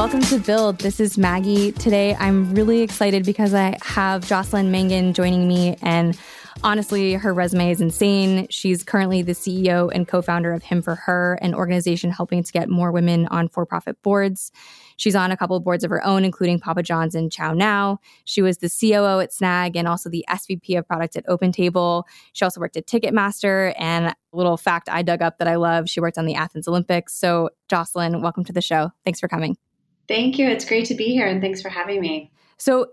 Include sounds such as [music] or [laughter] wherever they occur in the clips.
Welcome to Build. This is Maggie. Today, I'm really excited because I have Jocelyn Mangan joining me. And honestly, her resume is insane. She's currently the CEO and co founder of Him for Her, an organization helping to get more women on for profit boards. She's on a couple of boards of her own, including Papa John's and ChowNow. She was the COO at Snag and also the SVP of product at OpenTable. She also worked at Ticketmaster. And a little fact I dug up that I love she worked on the Athens Olympics. So, Jocelyn, welcome to the show. Thanks for coming. Thank you. It's great to be here and thanks for having me. So,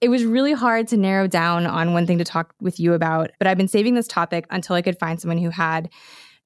it was really hard to narrow down on one thing to talk with you about, but I've been saving this topic until I could find someone who had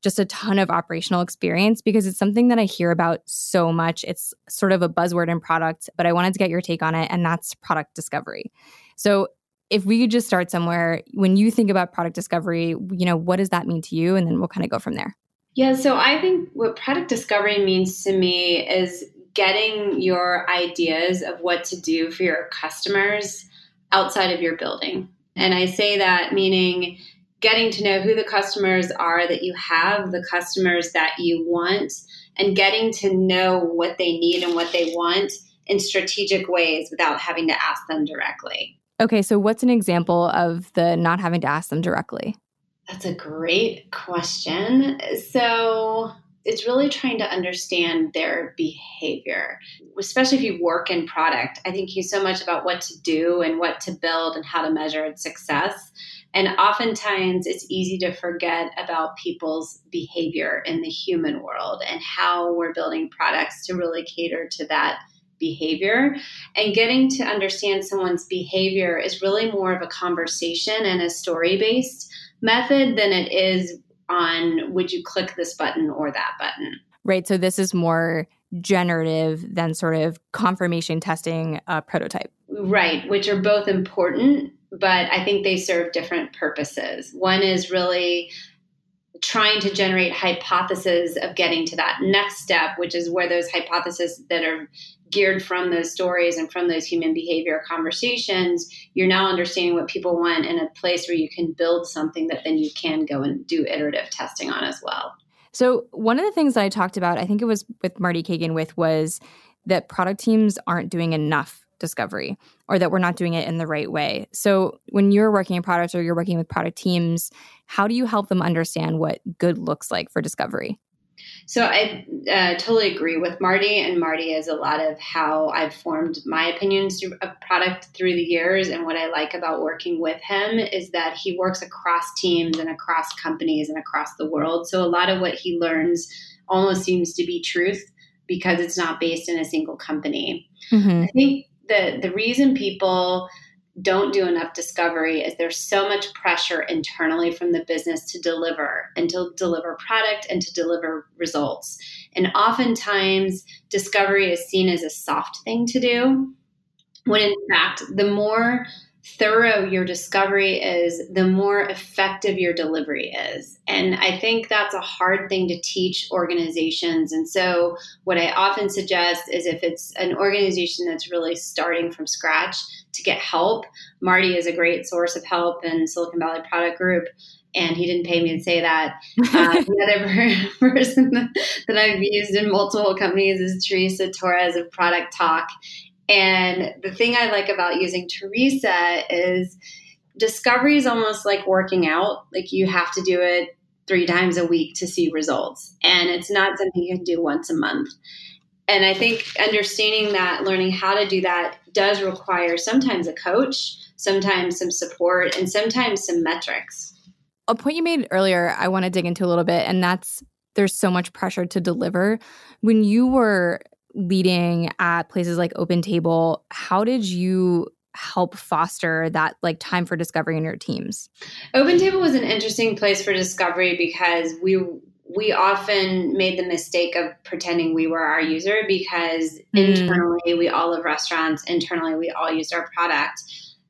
just a ton of operational experience because it's something that I hear about so much. It's sort of a buzzword in product, but I wanted to get your take on it, and that's product discovery. So, if we could just start somewhere, when you think about product discovery, you know, what does that mean to you? And then we'll kind of go from there. Yeah, so I think what product discovery means to me is getting your ideas of what to do for your customers outside of your building. And I say that meaning getting to know who the customers are that you have, the customers that you want, and getting to know what they need and what they want in strategic ways without having to ask them directly. Okay, so what's an example of the not having to ask them directly? That's a great question. So, it's really trying to understand their behavior, especially if you work in product. I think you so much about what to do and what to build and how to measure its success. And oftentimes it's easy to forget about people's behavior in the human world and how we're building products to really cater to that behavior. And getting to understand someone's behavior is really more of a conversation and a story based method than it is on would you click this button or that button. Right. So this is more generative than sort of confirmation testing a prototype. Right, which are both important but I think they serve different purposes. One is really trying to generate hypotheses of getting to that next step, which is where those hypotheses that are geared from those stories and from those human behavior conversations, you're now understanding what people want in a place where you can build something that then you can go and do iterative testing on as well. So, one of the things that I talked about, I think it was with Marty Cagan with was that product teams aren't doing enough discovery or that we're not doing it in the right way. So, when you're working in products or you're working with product teams, how do you help them understand what good looks like for discovery? So I uh, totally agree with Marty, and Marty is a lot of how I've formed my opinions of product through the years. And what I like about working with him is that he works across teams and across companies and across the world. So a lot of what he learns almost seems to be truth because it's not based in a single company. Mm-hmm. I think the the reason people don't do enough discovery is there's so much pressure internally from the business to deliver and to deliver product and to deliver results. And oftentimes discovery is seen as a soft thing to do when in fact the more thorough your discovery is, the more effective your delivery is. And I think that's a hard thing to teach organizations. And so, what I often suggest is if it's an organization that's really starting from scratch to get help, Marty is a great source of help in Silicon Valley Product Group. And he didn't pay me to say that. Uh, [laughs] the other [laughs] person that I've used in multiple companies is Teresa Torres of Product Talk. And the thing I like about using Teresa is discovery is almost like working out. Like you have to do it three times a week to see results. And it's not something you can do once a month. And I think understanding that, learning how to do that does require sometimes a coach, sometimes some support, and sometimes some metrics. A point you made earlier, I want to dig into a little bit, and that's there's so much pressure to deliver. When you were leading at places like OpenTable, how did you help foster that like time for discovery in your teams? OpenTable was an interesting place for discovery because we we often made the mistake of pretending we were our user because mm. internally we all love restaurants, internally we all used our product.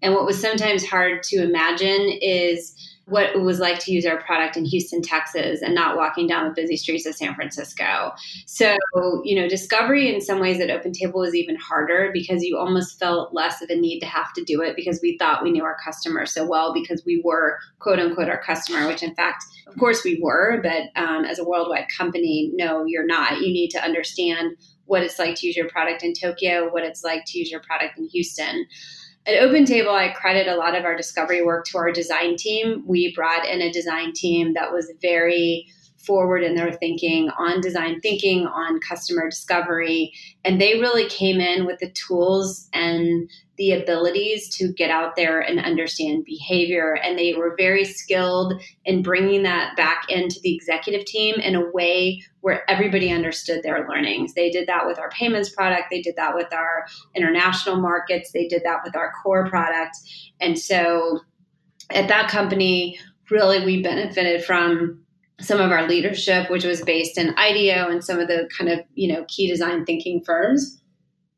And what was sometimes hard to imagine is what it was like to use our product in Houston, Texas, and not walking down the busy streets of San Francisco. So, you know, discovery in some ways at OpenTable was even harder because you almost felt less of a need to have to do it because we thought we knew our customer so well because we were quote unquote our customer, which in fact, of course, we were. But um, as a worldwide company, no, you're not. You need to understand what it's like to use your product in Tokyo, what it's like to use your product in Houston. At OpenTable, I credit a lot of our discovery work to our design team. We brought in a design team that was very forward in their thinking on design thinking, on customer discovery. And they really came in with the tools and the abilities to get out there and understand behavior. And they were very skilled in bringing that back into the executive team in a way where everybody understood their learnings. They did that with our payments product, they did that with our international markets, they did that with our core product. And so at that company, really, we benefited from some of our leadership, which was based in IDEO and some of the kind of you know key design thinking firms.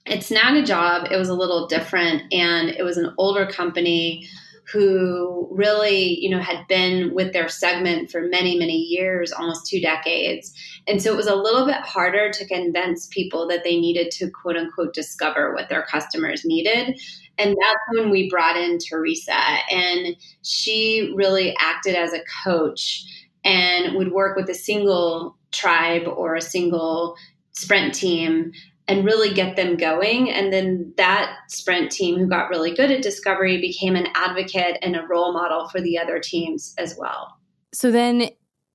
At job. it was a little different, and it was an older company who really you know had been with their segment for many many years almost two decades and so it was a little bit harder to convince people that they needed to quote unquote discover what their customers needed and that's when we brought in teresa and she really acted as a coach and would work with a single tribe or a single sprint team and really get them going. And then that sprint team who got really good at discovery became an advocate and a role model for the other teams as well. So then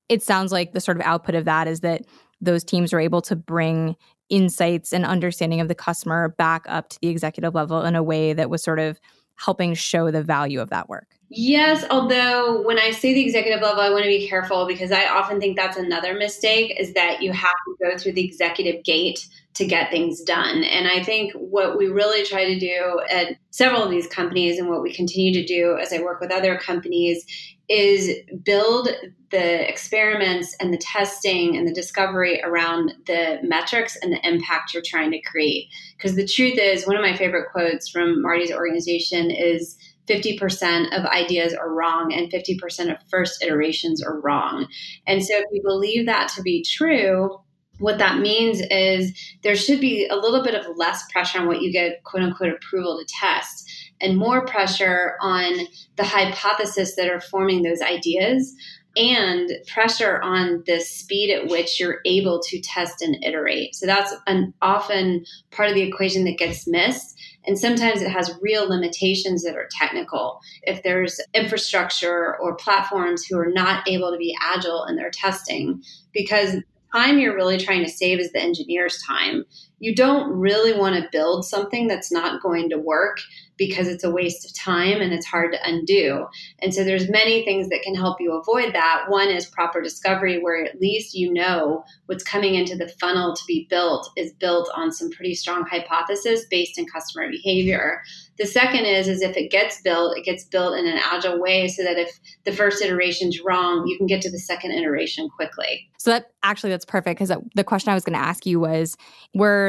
it sounds like the sort of output of that is that those teams are able to bring insights and understanding of the customer back up to the executive level in a way that was sort of helping show the value of that work. Yes, although when I say the executive level, I want to be careful because I often think that's another mistake is that you have to go through the executive gate to get things done. And I think what we really try to do at several of these companies and what we continue to do as I work with other companies is build the experiments and the testing and the discovery around the metrics and the impact you're trying to create. Because the truth is, one of my favorite quotes from Marty's organization is 50% of ideas are wrong and 50% of first iterations are wrong. And so, if we believe that to be true, what that means is there should be a little bit of less pressure on what you get quote unquote approval to test and more pressure on the hypothesis that are forming those ideas and pressure on the speed at which you're able to test and iterate. So that's an often part of the equation that gets missed. And sometimes it has real limitations that are technical. If there's infrastructure or platforms who are not able to be agile in their testing, because time you're really trying to save is the engineer's time. You don't really want to build something that's not going to work because it's a waste of time and it's hard to undo. And so there's many things that can help you avoid that. One is proper discovery where at least you know what's coming into the funnel to be built is built on some pretty strong hypothesis based in customer behavior. The second is is if it gets built, it gets built in an agile way so that if the first iteration is wrong, you can get to the second iteration quickly. So that actually that's perfect because the question I was going to ask you was we're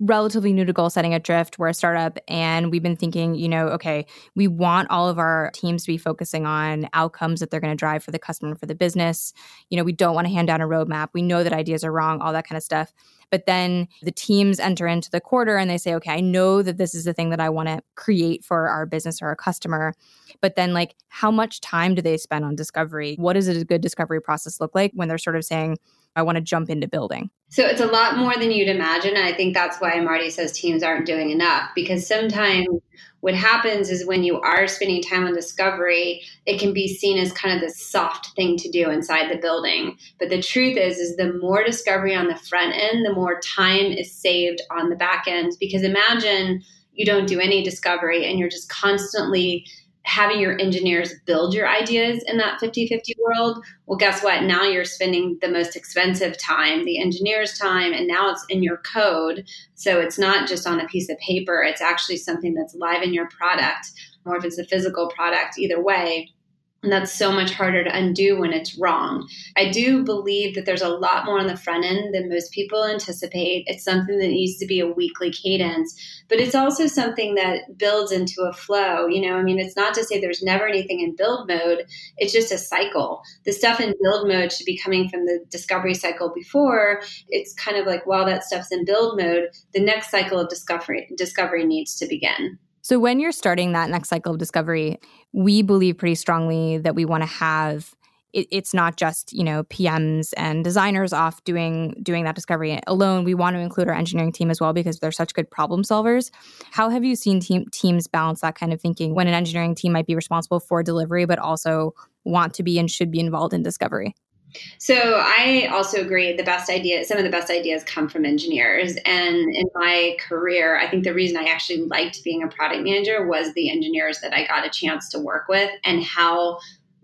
relatively new to goal setting at Drift. We're a startup and we've been thinking, you know, okay, we want all of our teams to be focusing on outcomes that they're going to drive for the customer, for the business. You know, we don't want to hand down a roadmap. We know that ideas are wrong, all that kind of stuff. But then the teams enter into the quarter and they say, okay, I know that this is the thing that I want to create for our business or our customer. But then, like, how much time do they spend on discovery? What does a good discovery process look like when they're sort of saying, I want to jump into building? So it's a lot more than you'd imagine. And I think that's why Marty says teams aren't doing enough because sometimes what happens is when you are spending time on discovery, it can be seen as kind of the soft thing to do inside the building. But the truth is, is the more discovery on the front end, the more time is saved on the back end. Because imagine you don't do any discovery and you're just constantly having your engineers build your ideas in that 50 50 world, well, guess what? Now you're spending the most expensive time, the engineer's time, and now it's in your code. So it's not just on a piece of paper, it's actually something that's live in your product, or if it's a physical product, either way. And that's so much harder to undo when it's wrong. I do believe that there's a lot more on the front end than most people anticipate. It's something that needs to be a weekly cadence, but it's also something that builds into a flow. You know, I mean, it's not to say there's never anything in build mode, it's just a cycle. The stuff in build mode should be coming from the discovery cycle before. It's kind of like while that stuff's in build mode, the next cycle of discovery discovery needs to begin. So when you're starting that next cycle of discovery, we believe pretty strongly that we want to have it, it's not just you know PMs and designers off doing doing that discovery alone. We want to include our engineering team as well because they're such good problem solvers. How have you seen team, teams balance that kind of thinking when an engineering team might be responsible for delivery, but also want to be and should be involved in discovery? So I also agree the best ideas, some of the best ideas come from engineers. And in my career, I think the reason I actually liked being a product manager was the engineers that I got a chance to work with and how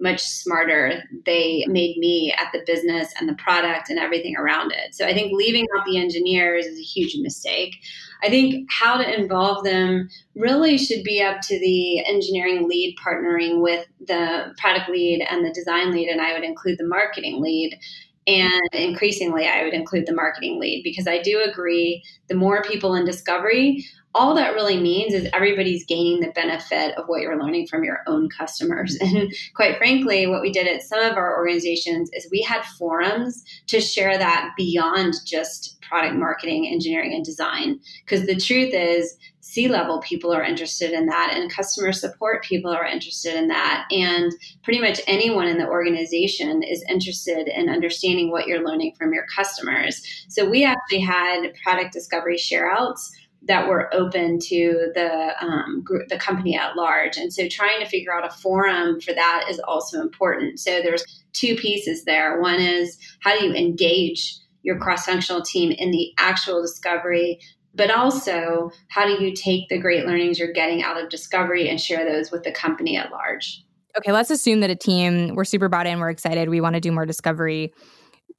much smarter they made me at the business and the product and everything around it. So I think leaving out the engineers is a huge mistake. I think how to involve them really should be up to the engineering lead partnering with the product lead and the design lead, and I would include the marketing lead. And increasingly, I would include the marketing lead because I do agree the more people in discovery, all that really means is everybody's gaining the benefit of what you're learning from your own customers. [laughs] And quite frankly, what we did at some of our organizations is we had forums to share that beyond just product marketing, engineering, and design. Because the truth is, C level people are interested in that, and customer support people are interested in that. And pretty much anyone in the organization is interested in understanding what you're learning from your customers. So we actually had product discovery shareouts that were open to the um, group, the company at large. And so trying to figure out a forum for that is also important. So there's two pieces there. One is how do you engage your cross-functional team in the actual discovery but also how do you take the great learnings you're getting out of discovery and share those with the company at large? Okay let's assume that a team we're super bought in we're excited we want to do more discovery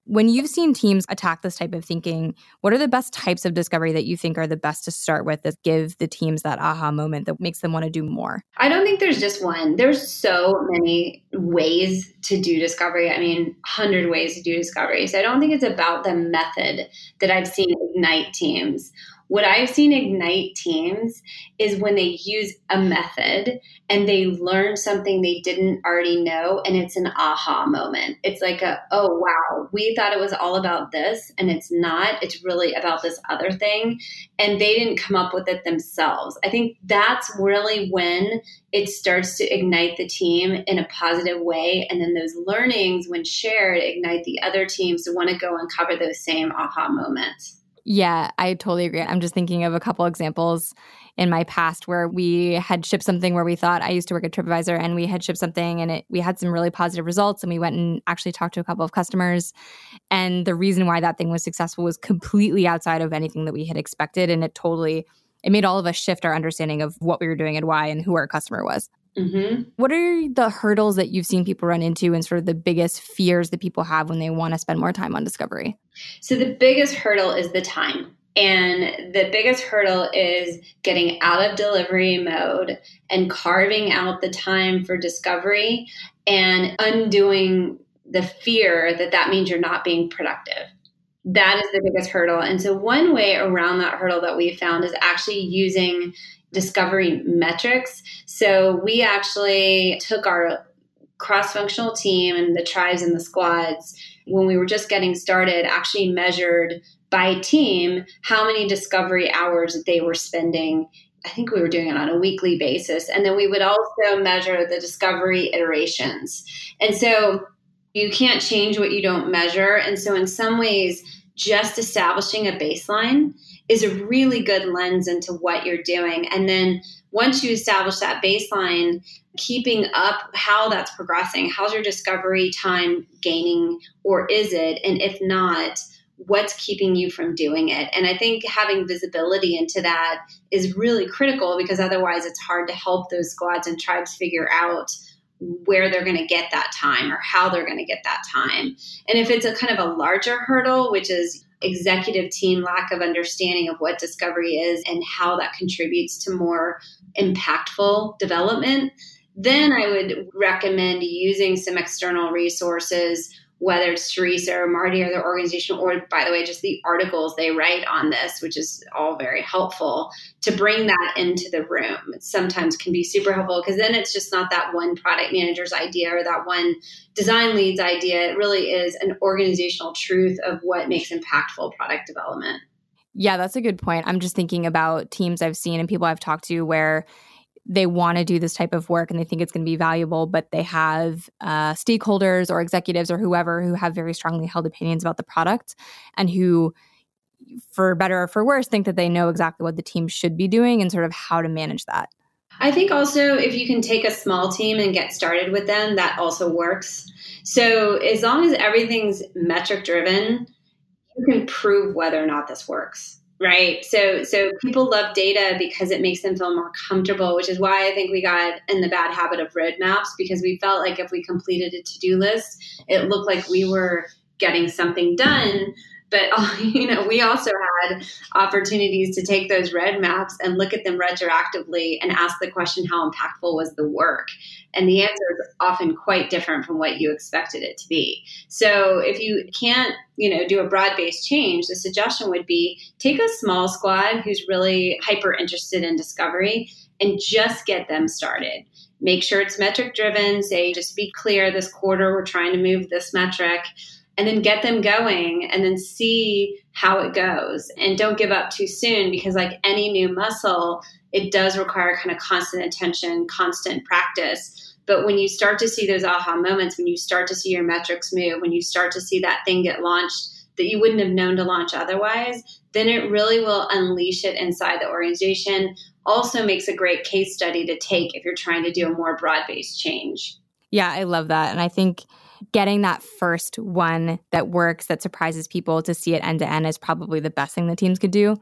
when you've seen teams attack this type of thinking, what are the best types of discovery that you think are the best to start with that give the teams that aha moment that makes them want to do more? I don't think there's just one. There's so many ways to do discovery. I mean, 100 ways to do discovery. So I don't think it's about the method that I've seen ignite teams what I've seen ignite teams is when they use a method and they learn something they didn't already know, and it's an aha moment. It's like a, oh, wow, we thought it was all about this, and it's not. It's really about this other thing. And they didn't come up with it themselves. I think that's really when it starts to ignite the team in a positive way. And then those learnings, when shared, ignite the other teams to want to go and cover those same aha moments. Yeah, I totally agree. I'm just thinking of a couple examples in my past where we had shipped something where we thought I used to work at TripAdvisor and we had shipped something and it, we had some really positive results and we went and actually talked to a couple of customers and the reason why that thing was successful was completely outside of anything that we had expected and it totally it made all of us shift our understanding of what we were doing and why and who our customer was. Mm-hmm. What are the hurdles that you've seen people run into and sort of the biggest fears that people have when they want to spend more time on discovery? So, the biggest hurdle is the time. And the biggest hurdle is getting out of delivery mode and carving out the time for discovery and undoing the fear that that means you're not being productive. That is the biggest hurdle. And so, one way around that hurdle that we found is actually using discovery metrics. So we actually took our cross functional team and the tribes and the squads when we were just getting started, actually measured by team how many discovery hours they were spending. I think we were doing it on a weekly basis. And then we would also measure the discovery iterations. And so you can't change what you don't measure. And so, in some ways, just establishing a baseline is a really good lens into what you're doing. And then once you establish that baseline, keeping up how that's progressing. How's your discovery time gaining, or is it? And if not, what's keeping you from doing it? And I think having visibility into that is really critical because otherwise it's hard to help those squads and tribes figure out where they're going to get that time or how they're going to get that time. And if it's a kind of a larger hurdle, which is executive team lack of understanding of what discovery is and how that contributes to more impactful development, then I would recommend using some external resources whether it's Teresa or Marty or their organization, or by the way, just the articles they write on this, which is all very helpful to bring that into the room. It sometimes can be super helpful because then it's just not that one product manager's idea or that one design lead's idea. It really is an organizational truth of what makes impactful product development. Yeah, that's a good point. I'm just thinking about teams I've seen and people I've talked to where they want to do this type of work and they think it's going to be valuable, but they have uh, stakeholders or executives or whoever who have very strongly held opinions about the product and who, for better or for worse, think that they know exactly what the team should be doing and sort of how to manage that. I think also if you can take a small team and get started with them, that also works. So as long as everything's metric driven, you can prove whether or not this works right. So so people love data because it makes them feel more comfortable which is why i think we got in the bad habit of roadmaps because we felt like if we completed a to-do list it looked like we were getting something done but [laughs] you know, we also had opportunities to take those roadmaps and look at them retroactively and ask the question, how impactful was the work? And the answer is often quite different from what you expected it to be. So if you can't, you know, do a broad-based change, the suggestion would be take a small squad who's really hyper interested in discovery and just get them started make sure it's metric driven say just be clear this quarter we're trying to move this metric and then get them going and then see how it goes. And don't give up too soon because like any new muscle it does require kind of constant attention constant practice. But when you start to see those aha moments when you start to see your metrics move when you start to see that thing get launched that you wouldn't have known to launch otherwise then it really will unleash it inside the organization. Also makes a great case study to take if you're trying to do a more broad-based change. Yeah i love that. And i think getting that first one that works, that surprises people to see it end to end is probably the best thing the teams could do.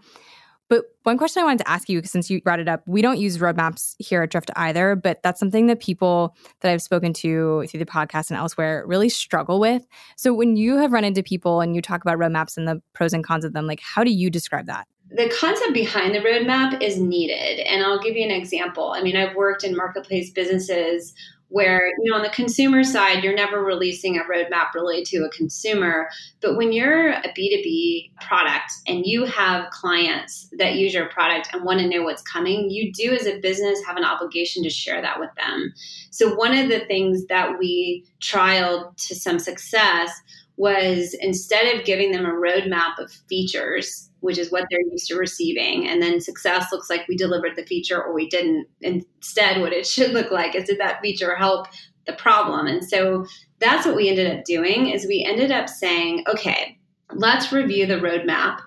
But one question I wanted to ask you, since you brought it up, we don't use roadmaps here at Drift either, but that's something that people that I've spoken to through the podcast and elsewhere really struggle with. So when you have run into people and you talk about roadmaps and the pros and cons of them, like how do you describe that? the concept behind the roadmap is needed. And I'll give you an example. I mean, I've worked in marketplace businesses where you know on the consumer side you're never releasing a roadmap really to a consumer. But when you're a b2b product and you have clients that use your product and want to know what's coming you do as a business have an obligation to share that with them. So one of the things that we trialed to some success was instead of giving them a roadmap of features which is what they're used to receiving. And then success looks like we delivered the feature or we didn't. Instead, what it [laughs] should look like is did that feature help the problem? And so that's what we ended up doing is we ended up saying, okay, let's review the roadmap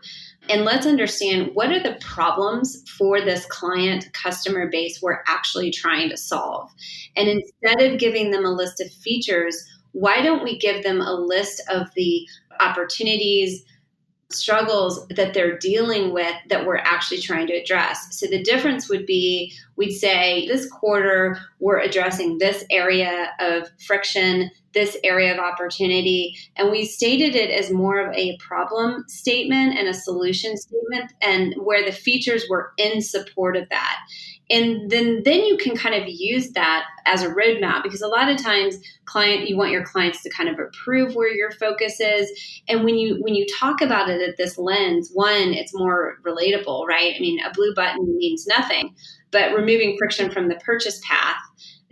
and let's understand what are the problems for this client customer base we're actually trying to solve. And instead of giving them a list of features, why don't we give them a list of the opportunities, struggles that they're dealing with that we're actually trying to address. So the difference would be we'd say this quarter we're addressing this area of friction, this area of opportunity, and we stated it as more of a problem statement and a solution statement and where the features were in support of that. And then then you can kind of use that as a roadmap because a lot of times client you want your clients to kind of approve where your focus is. And when you when you talk about it at this lens one it's more relatable right? I mean a blue button means nothing but removing friction from the purchase path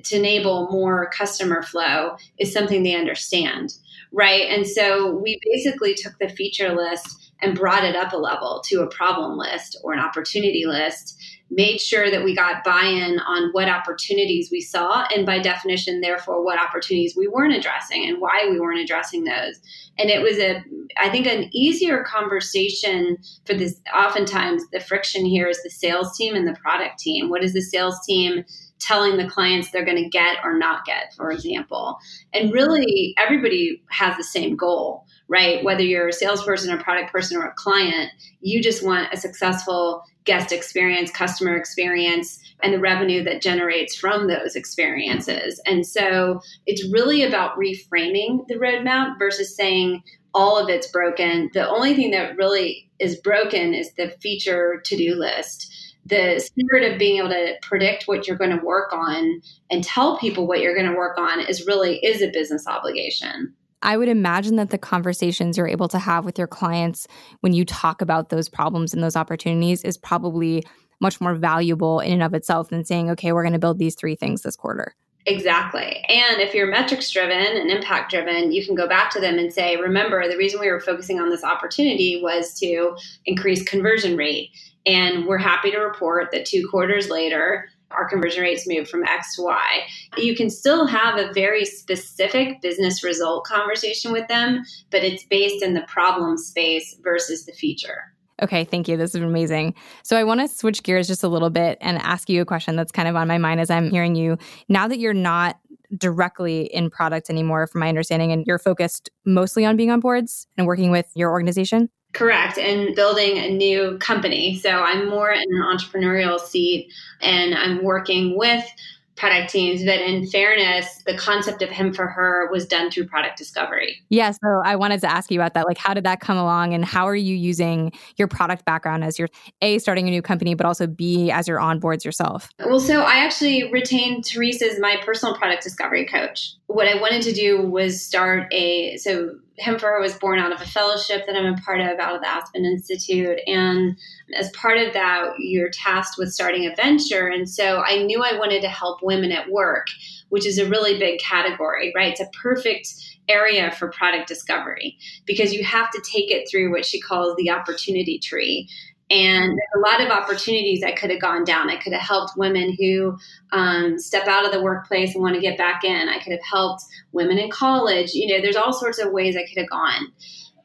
to enable more customer flow is something they understand right? And so we basically took the feature list and brought it up a level to a problem list or an opportunity list made sure that we got buy-in on what opportunities we saw and by definition therefore what opportunities we weren't addressing and why we weren't addressing those. And it was a i think an easier conversation for this oftentimes the friction here is the sales team and the product team. What is the sales team telling the clients they're going to get or not get for example and really everybody has the same goal right? Whether you're a salesperson, a product person, or a client, you just want a successful guest experience, customer experience, and the revenue that generates from those experiences. And so it's really about reframing the roadmap versus saying all of it's broken. The only thing that really is broken is the feature to do list. The spirit of being able to predict what you're going to work on and tell people what you're going to work on is really is a business obligation. I would imagine that the conversations you're able to have with your clients when you talk about those problems and those opportunities is probably much more valuable in and of itself than saying, okay, we're going to build these three things this quarter. Exactly. And if you're metrics driven and impact driven, you can go back to them and say, remember, the reason we were focusing on this opportunity was to increase conversion rate. And we're happy to report that two quarters later, our conversion rates moved from X to Y. You can still have a very specific business result conversation with them, but it's based in the problem space versus the feature. Okay, thank you. This is amazing. So, I want to switch gears just a little bit and ask you a question that's kind of on my mind as I'm hearing you. Now that you're not directly in product anymore, from my understanding, and you're focused mostly on being on boards and working with your organization? Correct, and building a new company. So, I'm more in an entrepreneurial seat and I'm working with product teams, but in fairness, the concept of him for her was done through product discovery. Yeah, so I wanted to ask you about that. Like, how did that come along, and how are you using your product background as you're a starting a new company, but also b as your onboards yourself? Well, so I actually retained Teresa as my personal product discovery coach. What I wanted to do was start a so her was born out of a fellowship that I'm a part of out of the Aspen Institute. And as part of that, you're tasked with starting a venture. And so I knew I wanted to help women at work, which is a really big category, right? It's a perfect area for product discovery because you have to take it through what she calls the opportunity tree. And a lot of opportunities I could have gone down. I could have helped women who um, step out of the workplace and want to get back in. I could have helped women in college. You know, there's all sorts of ways I could have gone.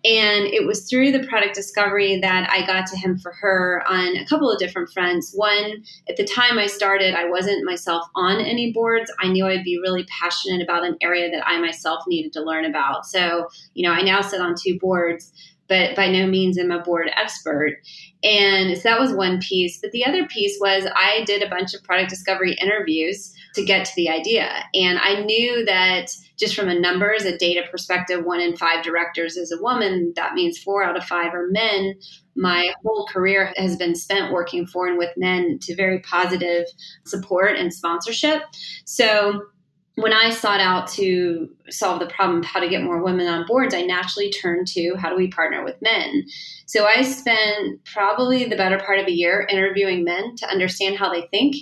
And it was through the product discovery that I got to him for her on a couple of different fronts. One, at the time I started, I wasn't myself on any boards. I knew I'd be really passionate about an area that I myself needed to learn about. So, you know, I now sit on two boards but by no means am a board expert. And so that was one piece. But the other piece was I did a bunch of product discovery interviews to get to the idea. And I knew that just from a numbers, a data perspective, one in five directors is a woman. That means four out of five are men. My whole career has been spent working for and with men to very positive support and sponsorship. So when I sought out to solve the problem of how to get more women on boards, I naturally turned to how do we partner with men. So I spent probably the better part of a year interviewing men to understand how they think.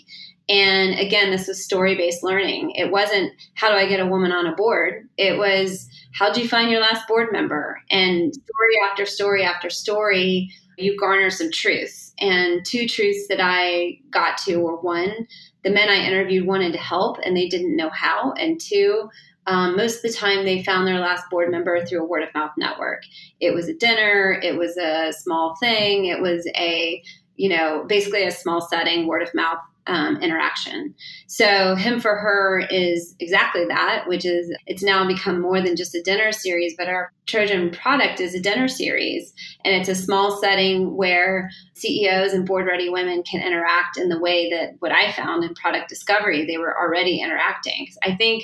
And again, this was story based learning. It wasn't how do I get a woman on a board? It was how do you find your last board member? And story after story after story, you garner some truths. And two truths that I got to were one, the men I interviewed wanted to help and they didn't know how. And two, um, most of the time they found their last board member through a word of mouth network. It was a dinner, it was a small thing, it was a, you know, basically a small setting, word of mouth um, interaction. So, Him for Her is exactly that, which is it's now become more than just a dinner series, but our Trojan product is a dinner series. And it's a small setting where CEOs and board ready women can interact in the way that what I found in product discovery, they were already interacting. I think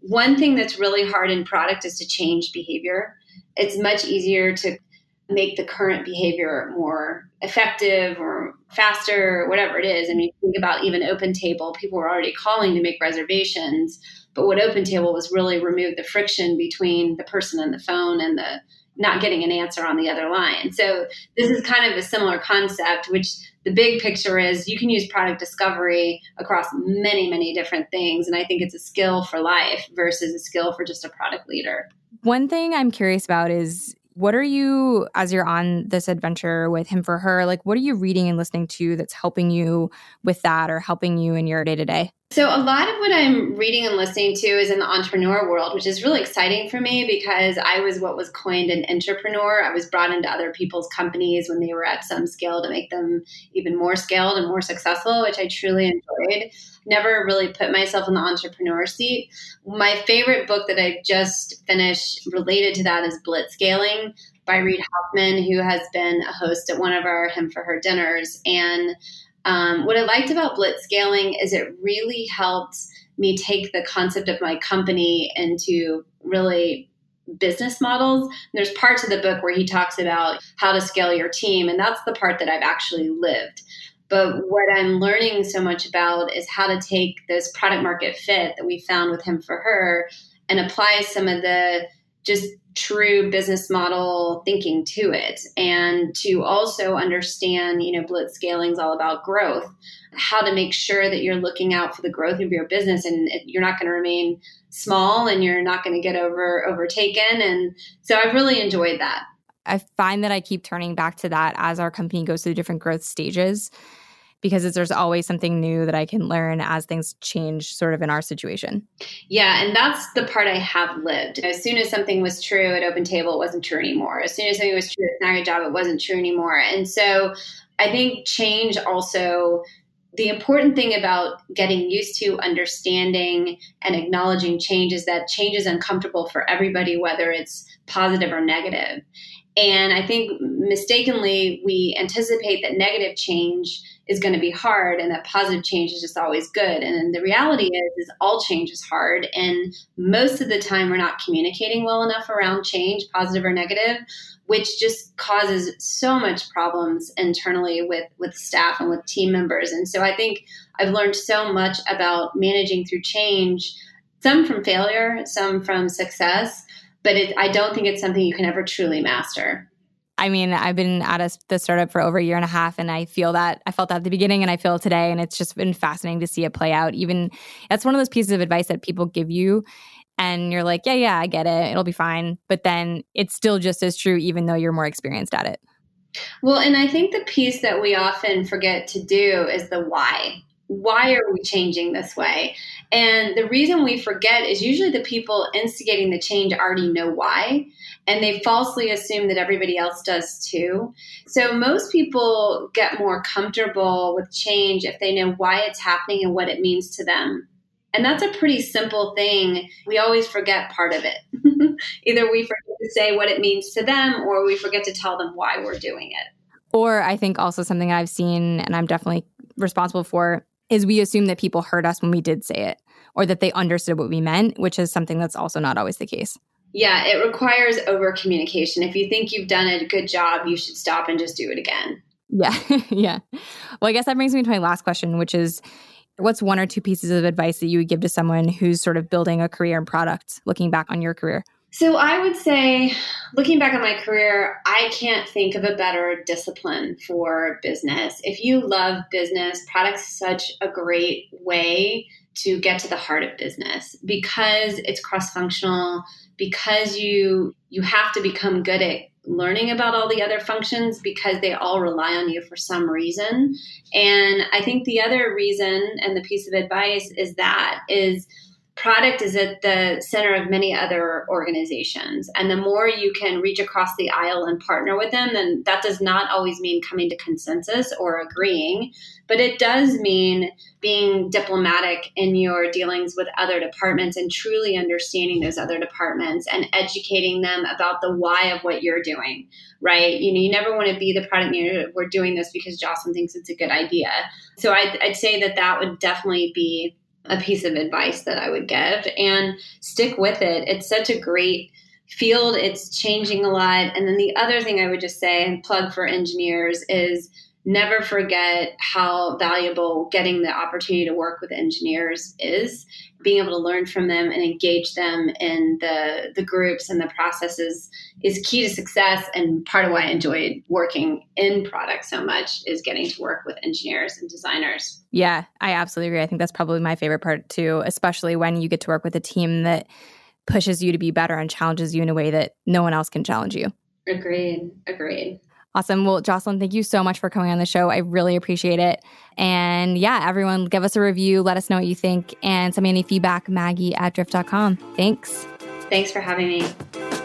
one thing that's really hard in product is to change behavior. It's much easier to make the current behavior more effective or faster or whatever it is. I mean, think about even OpenTable, people were already calling to make reservations, but what OpenTable was really remove the friction between the person on the phone and the not getting an answer on the other line. So this is kind of a similar concept, which the big picture is you can use product discovery across many, many different things. And I think it's a skill for life versus a skill for just a product leader. One thing I'm curious about is what are you as you're on this adventure with him for her like what are you reading and listening to that's helping you with that or helping you in your day to day so a lot of what i'm reading and listening to is in the entrepreneur world which is really exciting for me because i was what was coined an entrepreneur i was brought into other people's companies when they were at some scale to make them even more scaled and more successful which i truly enjoyed never really put myself in the entrepreneur seat. My favorite book that I've just finished related to that is Blitzscaling by Reid Hoffman, who has been a host at one of our Him for Her dinners. And um, what I liked about Blitzscaling is it really helped me take the concept of my company into really business models. And there's parts of the book where he talks about how to scale your team, and that's the part that I've actually lived. But what I'm learning so much about is how to take this product market fit that we found with him for her and apply some of the just true business model thinking to it. And to also understand you know Blitzscaling is all about growth how to make sure that you're looking out for the growth of your business and you're not going to remain small and you're not going to get over overtaken. And so i've really enjoyed that. I find that i keep turning back to that as our company goes through different growth stages because there's always something new that I can learn as things change sort of in our situation. Yeah, and that's the part I have lived. As soon as something was true at OpenTable, it wasn't true anymore. As soon as something was true at job it wasn't true anymore. And so I think change also the important thing about getting used to understanding and acknowledging change is that change is uncomfortable for everybody, whether it's positive or negative. And I think mistakenly we anticipate that negative change is going to be hard and that positive change is just always good. And the reality is is all change is hard and most of the time we're not communicating well enough around change, positive or negative, which just causes so much problems internally with with staff and with team members. And so I think I've learned so much about managing through change, some from failure, some from success but it, I don't think it's something you can ever truly master. I mean, I've been at a, the startup for over a year and a half, and I feel that I felt that at the beginning, and I feel today, and it's just been fascinating to see it play out. Even that's one of those pieces of advice that people give you, and you're like, yeah, yeah, I get it, it'll be fine, but then it's still just as true, even though you're more experienced at it. Well, and I think the piece that we often forget to do is the why why are we changing this way? And the reason we forget is usually the people instigating the change already know why, and they falsely assume that everybody else does too. So most people get more comfortable with change if they know why it's happening and what it means to them. And that's a pretty simple thing. We always forget part of it. [laughs] Either we forget to say what it means to them or we forget to tell them why we're doing it. Or I think also something I've seen and I'm definitely responsible for is we assume that people heard us when we did say it or that they understood what we meant, which is something that's also not always the case. Yeah, it requires over communication. If you think you've done a good job, you should stop and just do it again. Yeah. [laughs] yeah. Well, I guess that brings me to my last question, which is what's one or two pieces of advice that you would give to someone who's sort of building a career in product, looking back on your career? So I would say, looking back on my career, I can't think of a better discipline for business. If you love business, product's such a great way to get to the heart of business because it's cross-functional, because you you have to become good at learning about all the other functions because they all rely on you for some reason. And I think the other reason and the piece of advice is that is product is at the center of many other organizations. And the more you can reach across the aisle and partner with them, then that does not always mean coming to consensus or agreeing, but it does mean being diplomatic in your dealings with other departments and truly understanding those other departments and educating them about the why of what you're doing, right? You know, you never want to be the product manager. We're doing this because Jocelyn thinks it's a good idea. So I'd, I'd say that that would definitely be a piece of advice that I would give and stick with it. It's such a great field, it's changing a lot. And then the other thing I would just say and plug for engineers is never forget how valuable getting the opportunity to work with engineers is being able to learn from them and engage them in the the groups and the processes is key to success and part of why I enjoyed working in product so much is getting to work with engineers and designers. Yeah, I absolutely agree. I think that's probably my favorite part too, especially when you get to work with a team that pushes you to be better and challenges you in a way that no one else can challenge you. Agreed. Agreed. Awesome. Well, Jocelyn, thank you so much for coming on the show. I really appreciate it. And yeah, everyone, give us a review. Let us know what you think and send me any feedback, Maggie at drift.com. Thanks. Thanks for having me.